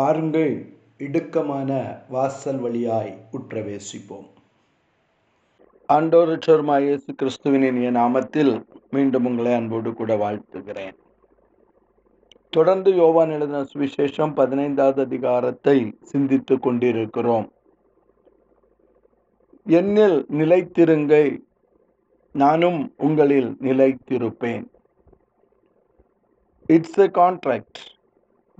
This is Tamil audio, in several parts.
பாருங்கள் இடுக்கமான வாசல் வழியாய் உற்றவேசிப்போம். ஆண்டோர் இயேசு கிறிஸ்துவின் இனிய நாமத்தில் மீண்டும் உங்களை அன்போடு கூட வாழ்த்துகிறேன். தொடர்ந்து யோவான் எழுதின சுவிசேஷம் பதினைந்தாவது அதிகாரத்தை சிந்தித்து கொண்டிருக்கிறோம். என்னில் நிலைத்திருங்கள் நானும் உங்களில் நிலைத்திருப்பேன். இட்ஸ் எ கான்ட்ராக்ட்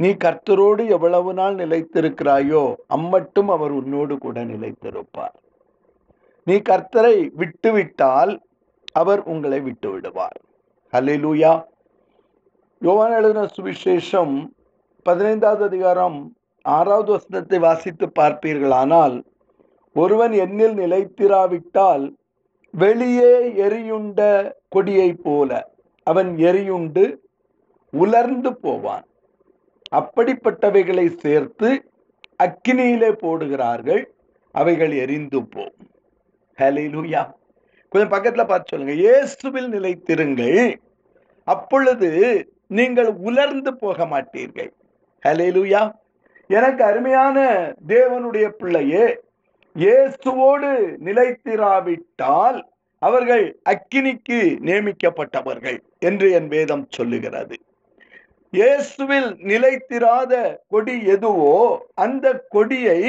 நீ கர்த்தரோடு எவ்வளவு நாள் நிலைத்திருக்கிறாயோ அம்மட்டும் அவர் உன்னோடு கூட நிலைத்திருப்பார். நீ கர்த்தரை விட்டுவிட்டால் அவர் உங்களை விட்டு விடுவார் ஹலிலூயா யோவான் எழுதின சுவிசேஷம் பதினைந்தாவது அதிகாரம் ஆறாவது வசனத்தை வாசித்து பார்ப்பீர்களானால் ஒருவன் என்னில் நிலைத்திராவிட்டால் வெளியே எரியுண்ட கொடியைப் போல அவன் எரியுண்டு உலர்ந்து போவான். அப்படிப்பட்டவைகளை சேர்த்து அக்கினியிலே போடுகிறார்கள் அவைகள் எரிந்து போகும் ஹலிலுயா கொஞ்சம் பக்கத்துல பார்த்து சொல்லுங்க. இயேசுவில் நிலைத்திருங்கள். அப்பொழுது நீங்கள் உலர்ந்து போக மாட்டீர்கள். ஹலிலுயா எனக்கு அருமையான தேவனுடைய பிள்ளையே இயேசுவோடு நிலைத்திராவிட்டால் அவர்கள் அக்கினிக்கு நியமிக்கப்பட்டவர்கள் என்று என் வேதம் சொல்லுகிறது. இயேசுவில் நிலைத்திராத கொடி எதுவோ அந்த கொடியை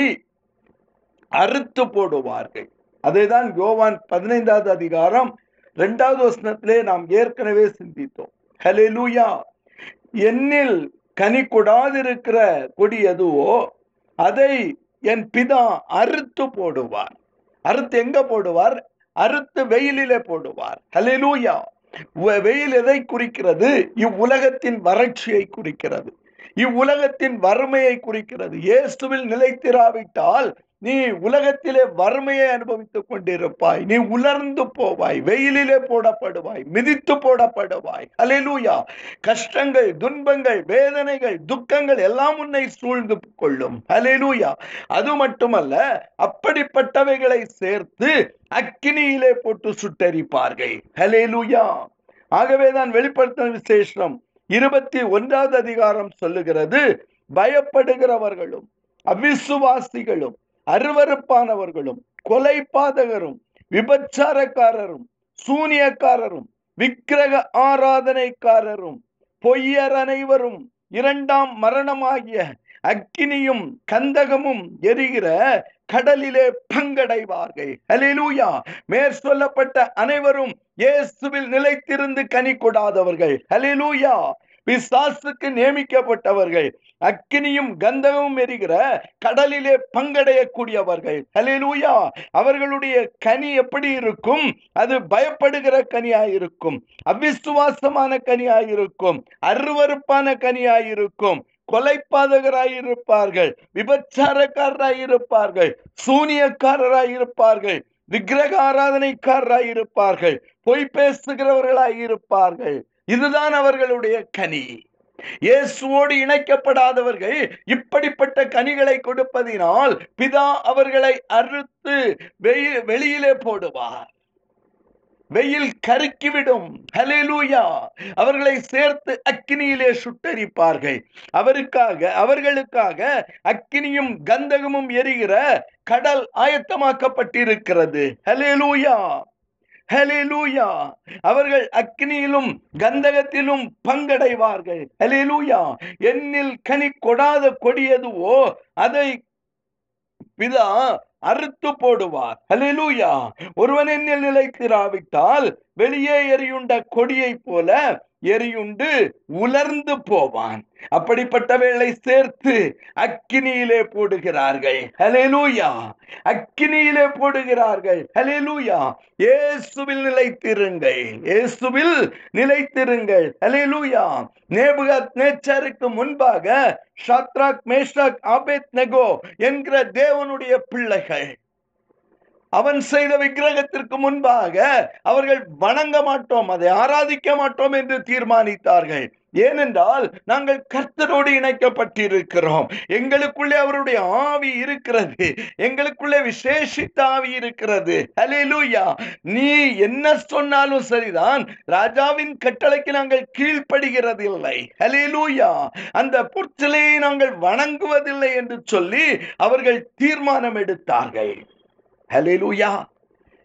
அறுத்து போடுவார்கள். அதைதான் யோவான் பதினைந்தாவது அதிகாரம் இரண்டாவது வசனத்திலே நாம் ஏற்கனவே சிந்தித்தோம். ஹலெலூயா என்னில் கனி கொடாதிருக்கிற கொடி எதுவோ அதை என் பிதா அறுத்து போடுவார். அறுத்து எங்க போடுவார்? அறுத்து வெயிலிலே போடுவார். ஹலெலூயா வெயில் எதை குறிக்கிறது? இவ்வுலகத்தின் வறட்சியை குறிக்கிறது. இவ்வுலகத்தின் வறுமையை குறிக்கிறது. இயேசுவில் நிலைத்திராவிட்டால் நீ உலகத்திலே வறுமையை அனுபவித்துக் கொண்டிருப்பாய். நீ உலர்ந்து போவாய் வெயிலிலே போடப்படுவாய் மிதித்து போடப்படுவாய். அலையூயா கஷ்டங்கள் துன்பங்கள் வேதனைகள் துக்கங்கள் எல்லாம் உன்னை சூழ்ந்து கொள்ளும். அலையூயா அது மட்டுமல்ல அப்படிப்பட்டவைகளை சேர்த்து அக்கினியிலே போட்டு சுட்டரிப்பார்கள். ஹலேலூயா ஆகவேதான் வெளிப்படுத்த விசேஷம் இருபத்தி ஒன்றாவது அதிகாரம் சொல்லுகிறது பயப்படுகிறவர்களும் அவிசுவாசிகளும் அருவறுப்பானவர்களும் கொலைபாதகரும் விபச்சாரக்காரரும் சூனியக்காரரும் விக்கிரக ஆராதனைக்காரரும் பொய்யர் அனைவரும் இரண்டாம் மரணமாகிய அக்கினியும் கந்தகமும் எரிகிற கடலிலே பங்கடைவார்கள். ஹலிலூயா மேற் சொல்லப்பட்ட அனைவரும் இயேசுவில் நிலைத்திருந்து கனி கொடாதவர்கள். ஹலிலூயா பிசாசுக்கு நியமிக்கப்பட்டவர்கள். அக்கினியும் கந்தகமும் எரிகிற கடலிலே பங்கடையக்கூடியவர்கள். ஹலிலூயா அவர்களுடைய கனி எப்படி இருக்கும்? அது பயப்படுகிற கனியாயிருக்கும். அவிசுவாசமான கனியாயிருக்கும். அருவறுப்பான கனியாயிருக்கும். கொலைப்பாதகராயிருப்பார்கள் விபச்சாரக்காரராயிருப்பார்கள். சூனியக்காரராயிருப்பார்கள். விக்கிரக ஆராதனைக்காரராயிருப்பார்கள் பொய் பேசுகிறவர்களாயிருப்பார்கள். இதுதான் அவர்களுடைய கனி. இயேசுவோடு இணைக்கப்படாதவர்கள் இப்படிப்பட்ட கனிகளை கொடுப்பதினால் பிதா அவர்களை அறுத்து வெளியிலே போடுவார். வெயில் கருக்கிவிடும். ஹலேலூயா அவர்களை சேர்த்து அக்கினியிலே சுட்டரிப்பார்கள். அவருக்காக அவர்களுக்காக அக்கினியும் கந்தகமும் எரிகிற கடல் ஆயத்தமாக்கப்பட்டிருக்கிறது. ஹலேலூயா ஹலிலூயா. அவர்கள் அக்னியிலும் கந்தகத்திலும் பங்கடைவார்கள். ஹலிலூயா. என்னில் கனி கொடாத கொடியதுவோ அதை பிதா அறுத்து போடுவார். ஹலிலூயா. ஒருவன் என்னில் நிலைத்திராவிட்டால் வெளியே எரியுண்ட கொடியை போல எரியுண்டு உலர்ந்து போவான். அப்படிப்பட்டவைகளை சேர்த்து அக்கினியிலே போடுகிறார்கள். ஹலெலூயா அக்கினியிலே போடுகிறார்கள். ஹலெலூயா இயேசுவில் நிலைத்திருங்கள். இயேசுவில் நிலைத்திருங்கள். ஹலெலூயா நேபுகத் நேச்சருக்கு முன்பாக ஷாத்ராக் மேஷாக் ஆபேத் நெகோ என்கிற தேவனுடைய பிள்ளைகள் அவன் செய்த விக்கிரகத்திற்கு முன்பாக அவர்கள் வணங்க மாட்டோம் அதை ஆராதிக்க மாட்டோம் என்று தீர்மானித்தார்கள். ஏனென்றால் நாங்கள் கர்த்தரோடு இணைக்கப்பட்டிருக்கிறோம். எங்களுக்குள்ளே அவருடைய ஆவி இருக்கிறது. எங்களுக்குள்ளே விசேஷித்த ஆவி இருக்கிறது. ஹalleluya நீ என்ன சொன்னாலும் சரிதான். ராஜாவின் கட்டளைக்கு நாங்கள் கீழ்ப்படுகிறது இல்லை ஹalleluya அந்த புற்சிலையை நாங்கள் வணங்குவதில்லை என்று சொல்லி அவர்கள் தீர்மானம் எடுத்தார்கள். ஹalleluya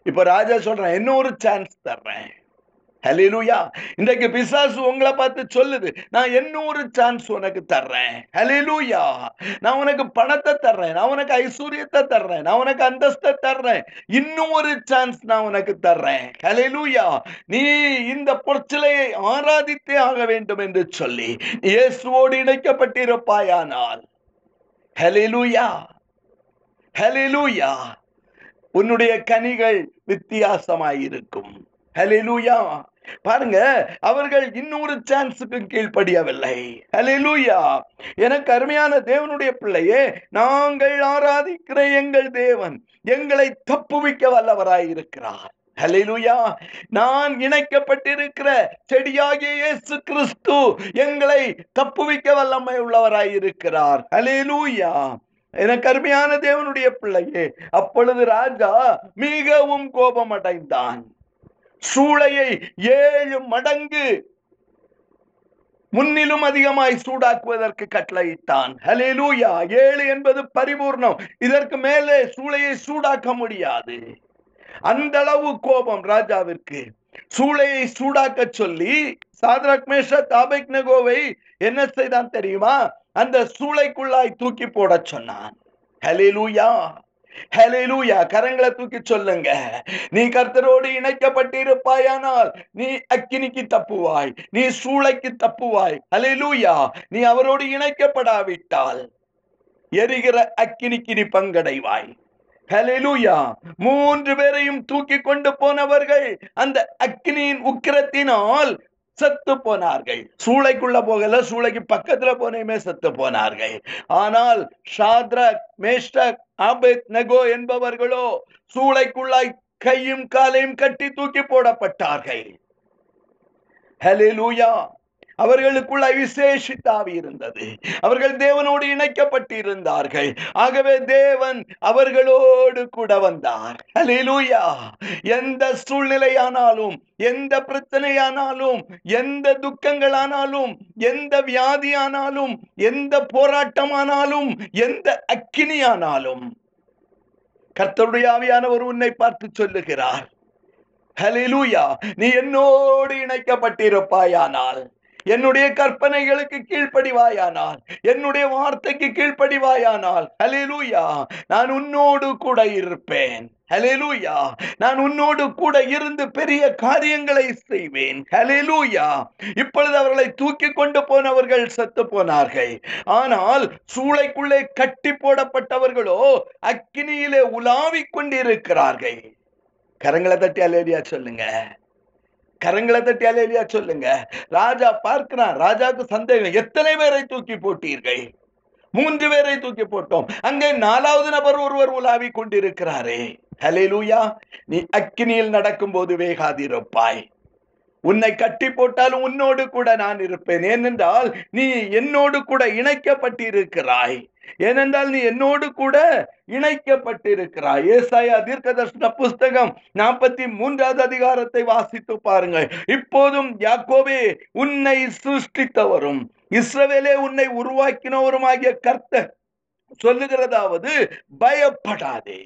இப்ப ராஜா சொல்றேன் இன்னொரு சான்ஸ் தர்றேன். ஹலிலுயா இன்றைக்கு பிசாசு உங்களை பார்த்து சொல்லுது நான் இன்னொரு சான்ஸ் உனக்கு தர்றேன். ஹலிலுயா நான் உனக்கு பணத்தை தர்றேன். நான் உனக்கு ஐஸ்வர்யத்தை தர்றேன். நான் உனக்கு அந்தஸ்தை தர்றேன். இன்னொரு சான்ஸ் நான் உனக்கு தர்றேன். ஹலிலுயா நீ இந்த பொற்சிலையை ஆராதித்தே ஆக வேண்டும் என்று சொல்லி இயேசுவோடு இணைக்கப்பட்டிருப்பாயானால் ஹலிலுயா ஹலிலுயா உன்னுடைய கனிகள் வித்தியாசமாயிருக்கும். ஹலெலூயா பாருங்க அவர்கள் இன்னொரு சான்ஸுக்கு கீழ்ப்படியவில்லை. ஹலிலூயா எனக்கு அருமையான தேவனுடைய பிள்ளையே நாங்கள் ஆராதிக்கிற எங்கள் தேவன் எங்களை தப்புவிக்க வல்லவராய் இருக்கிறார். ஹலிலுயா நான் இணைக்கப்பட்டிருக்கிற செடியாகிய இயேசு கிறிஸ்து எங்களை தப்புவிக்க வல்லமை உள்ளவராய் இருக்கிறார். ஹலிலூயா எனக்கு அருமையான தேவனுடைய பிள்ளையே அப்பொழுது ராஜா மிகவும் கோபம் அடைந்தான் சூளையை ஏழு மடங்கு முன்னிலும் அதிகமாய் சூடாக்குவதற்கு கட்டளையிட்டான். ஹலேலூயா ஏழு என்பது பரிபூர்ணம். இதற்கு மேலே சூளையை சூடாக்க முடியாது. அந்த அளவு கோபம் ராஜாவிற்கு. சூளையை சூடாக்க சொல்லி சாத்ராக் மேஷத் ஆபேக்னகோவை என்ன செய்தான் தெரியுமா? அந்த சூளைக்குள்ளாய் தூக்கி போட சொன்னான். ஹலேலூயா ஹலெலூயா கரங்களை தூக்கி சொல்லுங்க. நீ கர்த்தரோடு இணைக்கப்பட்டிருப்பாயானால் நீ அக்கினிக்கு தப்புவாய் நீ சூளைக்கு தப்புவாய். ஹலெலூயா நீ அவரோடு இணைக்கப்படாவிட்டால் எரிகிற அக்கினிக்கு நீ பங்கடைவாய். ஹலெலூயா மூன்று பேரையும் தூக்கி கொண்டு போனவர்கள் அந்த அக்னியின் உக்கிரத்தினால் செத்து போனார்கள். சூளைக்குள்ள போகல சூளைக்கு பக்கத்துல போனையுமே செத்து போனார்கள். ஆனால் ஷாத்ரக் மேஷ்டக் அபித் நகோ என்பவர்களோ சூளைக்குள்ளாய் கையும் காலையும் கட்டி தூக்கி போடப்பட்டார்கள். ஹalleluya. அவர்களுக்குள்ள விசேஷித்தாவி இருந்தது. அவர்கள் தேவனோடு இணைக்கப்பட்டிருந்தார்கள். ஆகவே தேவன் அவர்களோடு கூட வந்தார். அலிலூயா எந்த சூழ்நிலையானாலும் எந்த பிரச்சனையானாலும் எந்த துக்கங்களானாலும் எந்த வியாதியானாலும் எந்த போராட்டமானாலும் எந்த அக்கினியானாலும் கர்த்தருடைய ஆவியானவர் உன்னை பார்த்து சொல்லுகிறார். ஹலிலூயா நீ என்னோடு இணைக்கப்பட்டிருப்பாயானால் என்னுடைய கற்பனைகளுக்கு கீழ்ப்படிவாயானால் என்னுடைய வார்த்தைக்கு கீழ்ப்படிவாயானால் ஹalleluya நான் உன்னோடு கூட இருப்பேன். ஹalleluya நான் உன்னோடு கூட இருந்து பெரிய காரியங்களை செய்வேன். ஹalleluya இப்பொழுது அவர்களை தூக்கி கொண்டு போனவர்கள் செத்து போனார்கள். ஆனால் சூளைக்குள்ளே கட்டி போடப்பட்டவர்களோ அக்கினியிலே உலாவிக் கொண்டிருக்கிறார்கள். கரங்களை தட்டி அலேலியா சொல்லுங்க. கரங்களை தட்டி அலேலியா சொல்லுங்க. ராஜா பார்க்கிறான். ராஜாக்கு சந்தேகம். எத்தனை பேரை தூக்கி போட்டீர்கள்? மூன்று பேரை தூக்கி போட்டோம். அங்கே நாலாவது நபர் ஒருவர் உலாவி கொண்டிருக்கிறாரே. ஹலேலூயா நீ அக்கினியில் நடக்கும் போது வேகாதிருப்பாய். உன்னை கட்டி போட்டாலும் உன்னோடு கூட நான் இருப்பேன். ஏனென்றால் நீ என்னோடு கூட இணைக்கப்பட்டிருக்கிறாய். ஏனென்றால் நீ என்னோடு கூட இணைக்கப்பட்டிருக்கிறாய். ஏசாயா தீர்க்கதர்ஷன புஸ்தகம் நாற்பத்தி மூன்றாவது அதிகாரத்தை வாசித்து பாருங்கள். இப்போதும் யாக்கோவே உன்னை சிருஷ்டித்தவரும் இஸ்ரவேலே உன்னை உருவாக்கினவரும் ஆகிய கர்த்த சொல்லுகிறதாவது பயப்படாதே.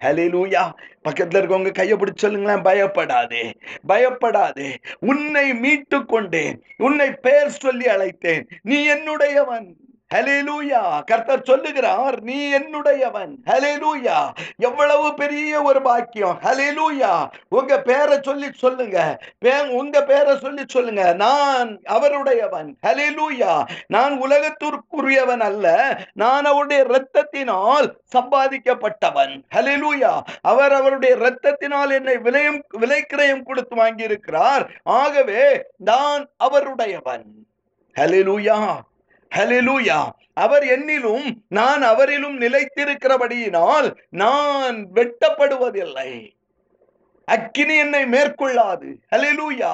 ஹலிலூயா பக்கத்துல இருக்கவங்க கையை பிடிச்ச சொல்லுங்களேன் பயப்படாதே பயப்படாதே. உன்னை மீட்டு கொண்டேன் உன்னை பெயர் சொல்லி அழைத்தேன். நீ என்னுடையவன். ஹலேலூயா கர்த்தர் சொல்லுகிறார் நீ என்னுடையவன். ஹலேலூயா எவ்வளவு பெரிய ஒரு பாக்கியம். ஹலேலூயா உங்க பேரை சொல்லி சொல்லுங்க. உங்க பேரை சொல்லி சொல்லுங்க. நான் அவருடையவன். ஹலேலூயா நான் உலகத்திற்குரியவன் அல்ல. நான் அவருடைய இரத்தத்தினால் சம்பாதிக்கப்பட்டவன். ஹலேலூயா அவர் அவருடைய இரத்தத்தினால் என்னை விலையும் விலைக்கிரயம் கொடுத்து வாங்கியிருக்கிறார். ஆகவே நான் அவருடையவன். ஹலேலூயா ஹலிலூயா அவர் என்னிலும் நான் அவரிலும் நிலைத்திருக்கிறபடியினால் நான் வெட்டப்படுவதில்லை. அக்கினி என்னை மேற்கொள்ளாது. ஹalleluya.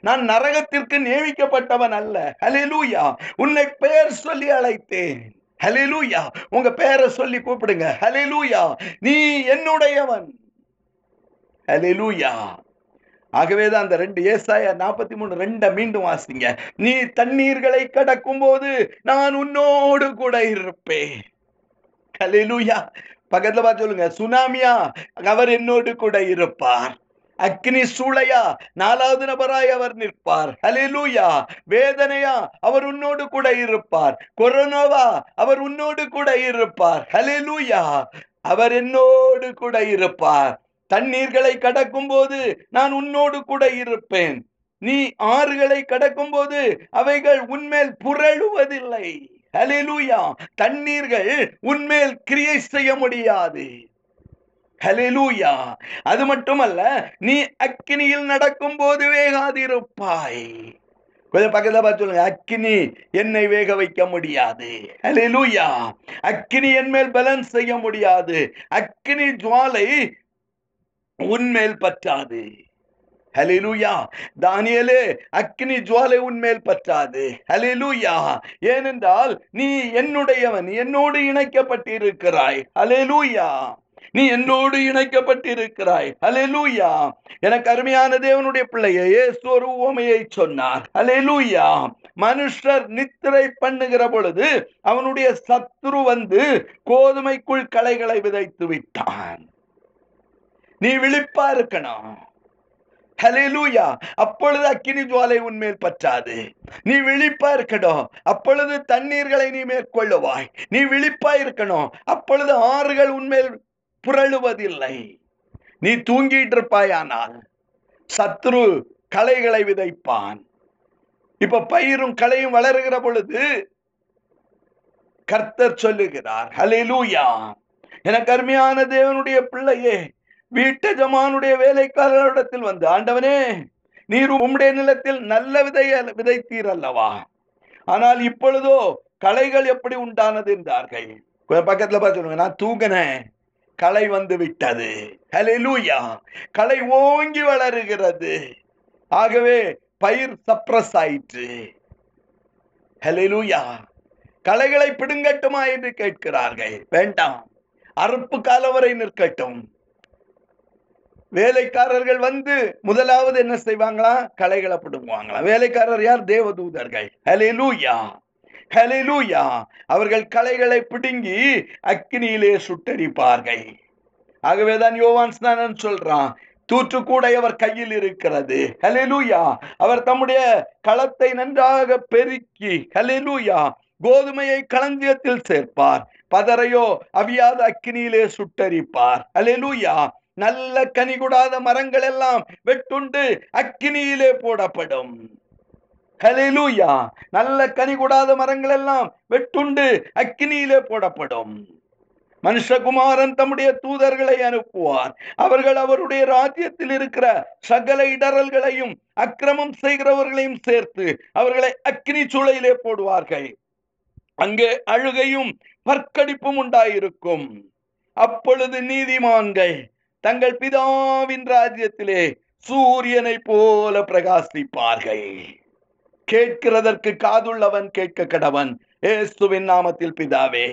நான் நரகத்திற்கு நியமிக்கப்பட்டவன் அல்ல. ஹalleluya. உன்னை பெயர் சொல்லி அழைத்தேன். ஹalleluya. உங்க பெயரை சொல்லி கூப்பிடுங்க. ஹalleluya. நீ என்னுடையவன். ஆகவே ஆகவேதான் அந்த ரெண்டு ஏசாயா நாற்பத்தி மூணு ரெண்டை மீண்டும் வாசிங்க. நீ தண்ணீர்களை கடக்கும் போது நான் உன்னோடு கூட இருப்பேன். கலிலுயா பக்கத்துல பார்த்து சொல்லுங்க. சுனாமியா அவர் என்னோடு கூட இருப்பார். அக்னி சூளையா நாலாவது நபராய் அவர் நிற்பார். ஹலிலூயா வேதனையா அவர் உன்னோடு கூட இருப்பார். கொரோனாவா அவர் உன்னோடு கூட இருப்பார். ஹலிலூயா அவர் என்னோடு கூட இருப்பார். தண்ணீர்களை கடக்கும் போது நான் உன்னோடு கூட இருப்பேன். நீ ஆறுகளை கடக்கும் போது அவைகள் உன்மேல் புரளுவதில்லை. ஹலிலூயா தண்ணீர்கள் உன்மேல் கிரியை செய்ய முடியாது. ஹலிலூயா அது மட்டுமல்ல நீ அக்கினியில் நடக்கும் போது வேகாதிருப்பாய். கொஞ்சம் பக்கத்துல பார்த்து சொல்லுங்க. அக்கினி என்னை வேக வைக்க முடியாது. ஹalleluya. அக்கினி என் மேல் பேலன்ஸ் செய்ய முடியாது. அக்கினி ஜுவாலை உன்மேல் பற்றாது. ஹலிலூயா தானியலே அக்னி ஜுவாலை உன்மேல் பற்றாது. ஹலிலூயா ஏனென்றால் நீ என்னுடையவன் என்னோடு இணைக்கப்பட்டிருக்கிறாய். ஹலிலூயா நீ என்னோடு இணைக்கப்பட்டிருக்கிறாய். ஹalleluya எனக்கு அருமையான தேவனுடைய பிள்ளைய இயேசு ஒரு உவமையை சொன்னார். ஹalleluya மனுஷர் நித்திரை பண்ணுகிற பொழுது அவனுடைய சத்ரு வந்து கோதுமைக்குள் களைகளை விதைத்து விட்டான். நீ விழிப்பா இருக்கணும். ஹலெலூயா அப்பொழுது அக்கினி ஜுவாலை உன்மேல் பற்றாது. நீ விழிப்பா இருக்கணும். அப்பொழுது தண்ணீர்களை நீ மேற்கொள்ளுவாய். நீ விழிப்பா இருக்கணும். அப்பொழுது ஆறுகள் உன்மேல் புரளுவதில்லை. நீ தூங்கிட்டு இருப்பாயானால் சத்ரு களைகளை விதைப்பான். இப்ப பயிரும் களையும் வளருகிற பொழுது கர்த்தர் சொல்லுகிறார் ஹலெலூயா எனக்கு அருமையான தேவனுடைய பிள்ளையே வீட்டு ஜமானுடைய வேலைக்காரரிடத்தில் வந்து ஆண்டவனே நீர் உம்முடைய நிலத்தில் நல்ல விதைய விதைத்தீர் அல்லவா? ஆனால் இப்பொழுதோ களைகள் எப்படி உண்டானது? என்றார்கள். பக்கத்துல பார்த்து நான் தூங்கினேன் களை வந்து விட்டது. ஹalleluya. களை ஓங்கி வளருகிறது. ஆகவே பயிர் சப்ரஸ் ஆயிற்று. ஹalleluya. களைகளை பிடுங்கட்டுமா என்று கேட்கிறார்கள். வேண்டாம். அறுப்பு காலம் வரை நிற்கட்டும். வேலைக்காரர்கள் வந்து முதலாவது என்ன செய்வாங்களா? களைகளை பிடுங்குவாங்களாம் வேலைக்காரர் யார்? தேவதூதர்கள். ஹalleluya. ஹalleluya. அவர்கள் களைகளை பிடுங்கி அக்கினியிலே சுட்டரிப்பார்கள் ஆகவேதான் யோவான் ஸ்நானன் சொல்றான் தூற்றுக்கூடை அவர் கையில் இருக்கிறது. ஹalleluya. அவர் தம்முடைய களத்தை நன்றாக பெருக்கி ஹalleluya கோதுமையை களஞ்சியத்தில் சேர்ப்பார். பதரையோ அவியாத அக்னியிலே சுட்டரிப்பார். ஹalleluya. நல்ல கனி கூடாத மரங்கள் எல்லாம் வெட்டுண்டு அக்கினியிலே போடப்படும். கலிலூயா நல்ல கனி கூடாத மரங்கள் எல்லாம் வெட்டுண்டு அக்கினியிலே போடப்படும். மனுஷகுமாரன் தம்முடைய தூதர்களை அனுப்புவார். அவர்கள் அவருடைய ராஜ்யத்தில் இருக்கிற சகல இடரல்களையும் அக்கிரமம் செய்கிறவர்களையும் சேர்த்து அவர்களை அக்னி சூளையிலே போடுவார்கள். அங்கே அழுகையும் பற்கடிப்பும் உண்டாயிருக்கும். அப்பொழுது நீதிமான்கள் தங்கள் பிதாவின் ராஜ்யத்திலே சூரியனை போல பிரகாசிப்பார்கள். கேட்கிறதற்கு காதுள்ளவன் கேட்க கடவன் ஏசுவின் நாமத்தில் பிதாவே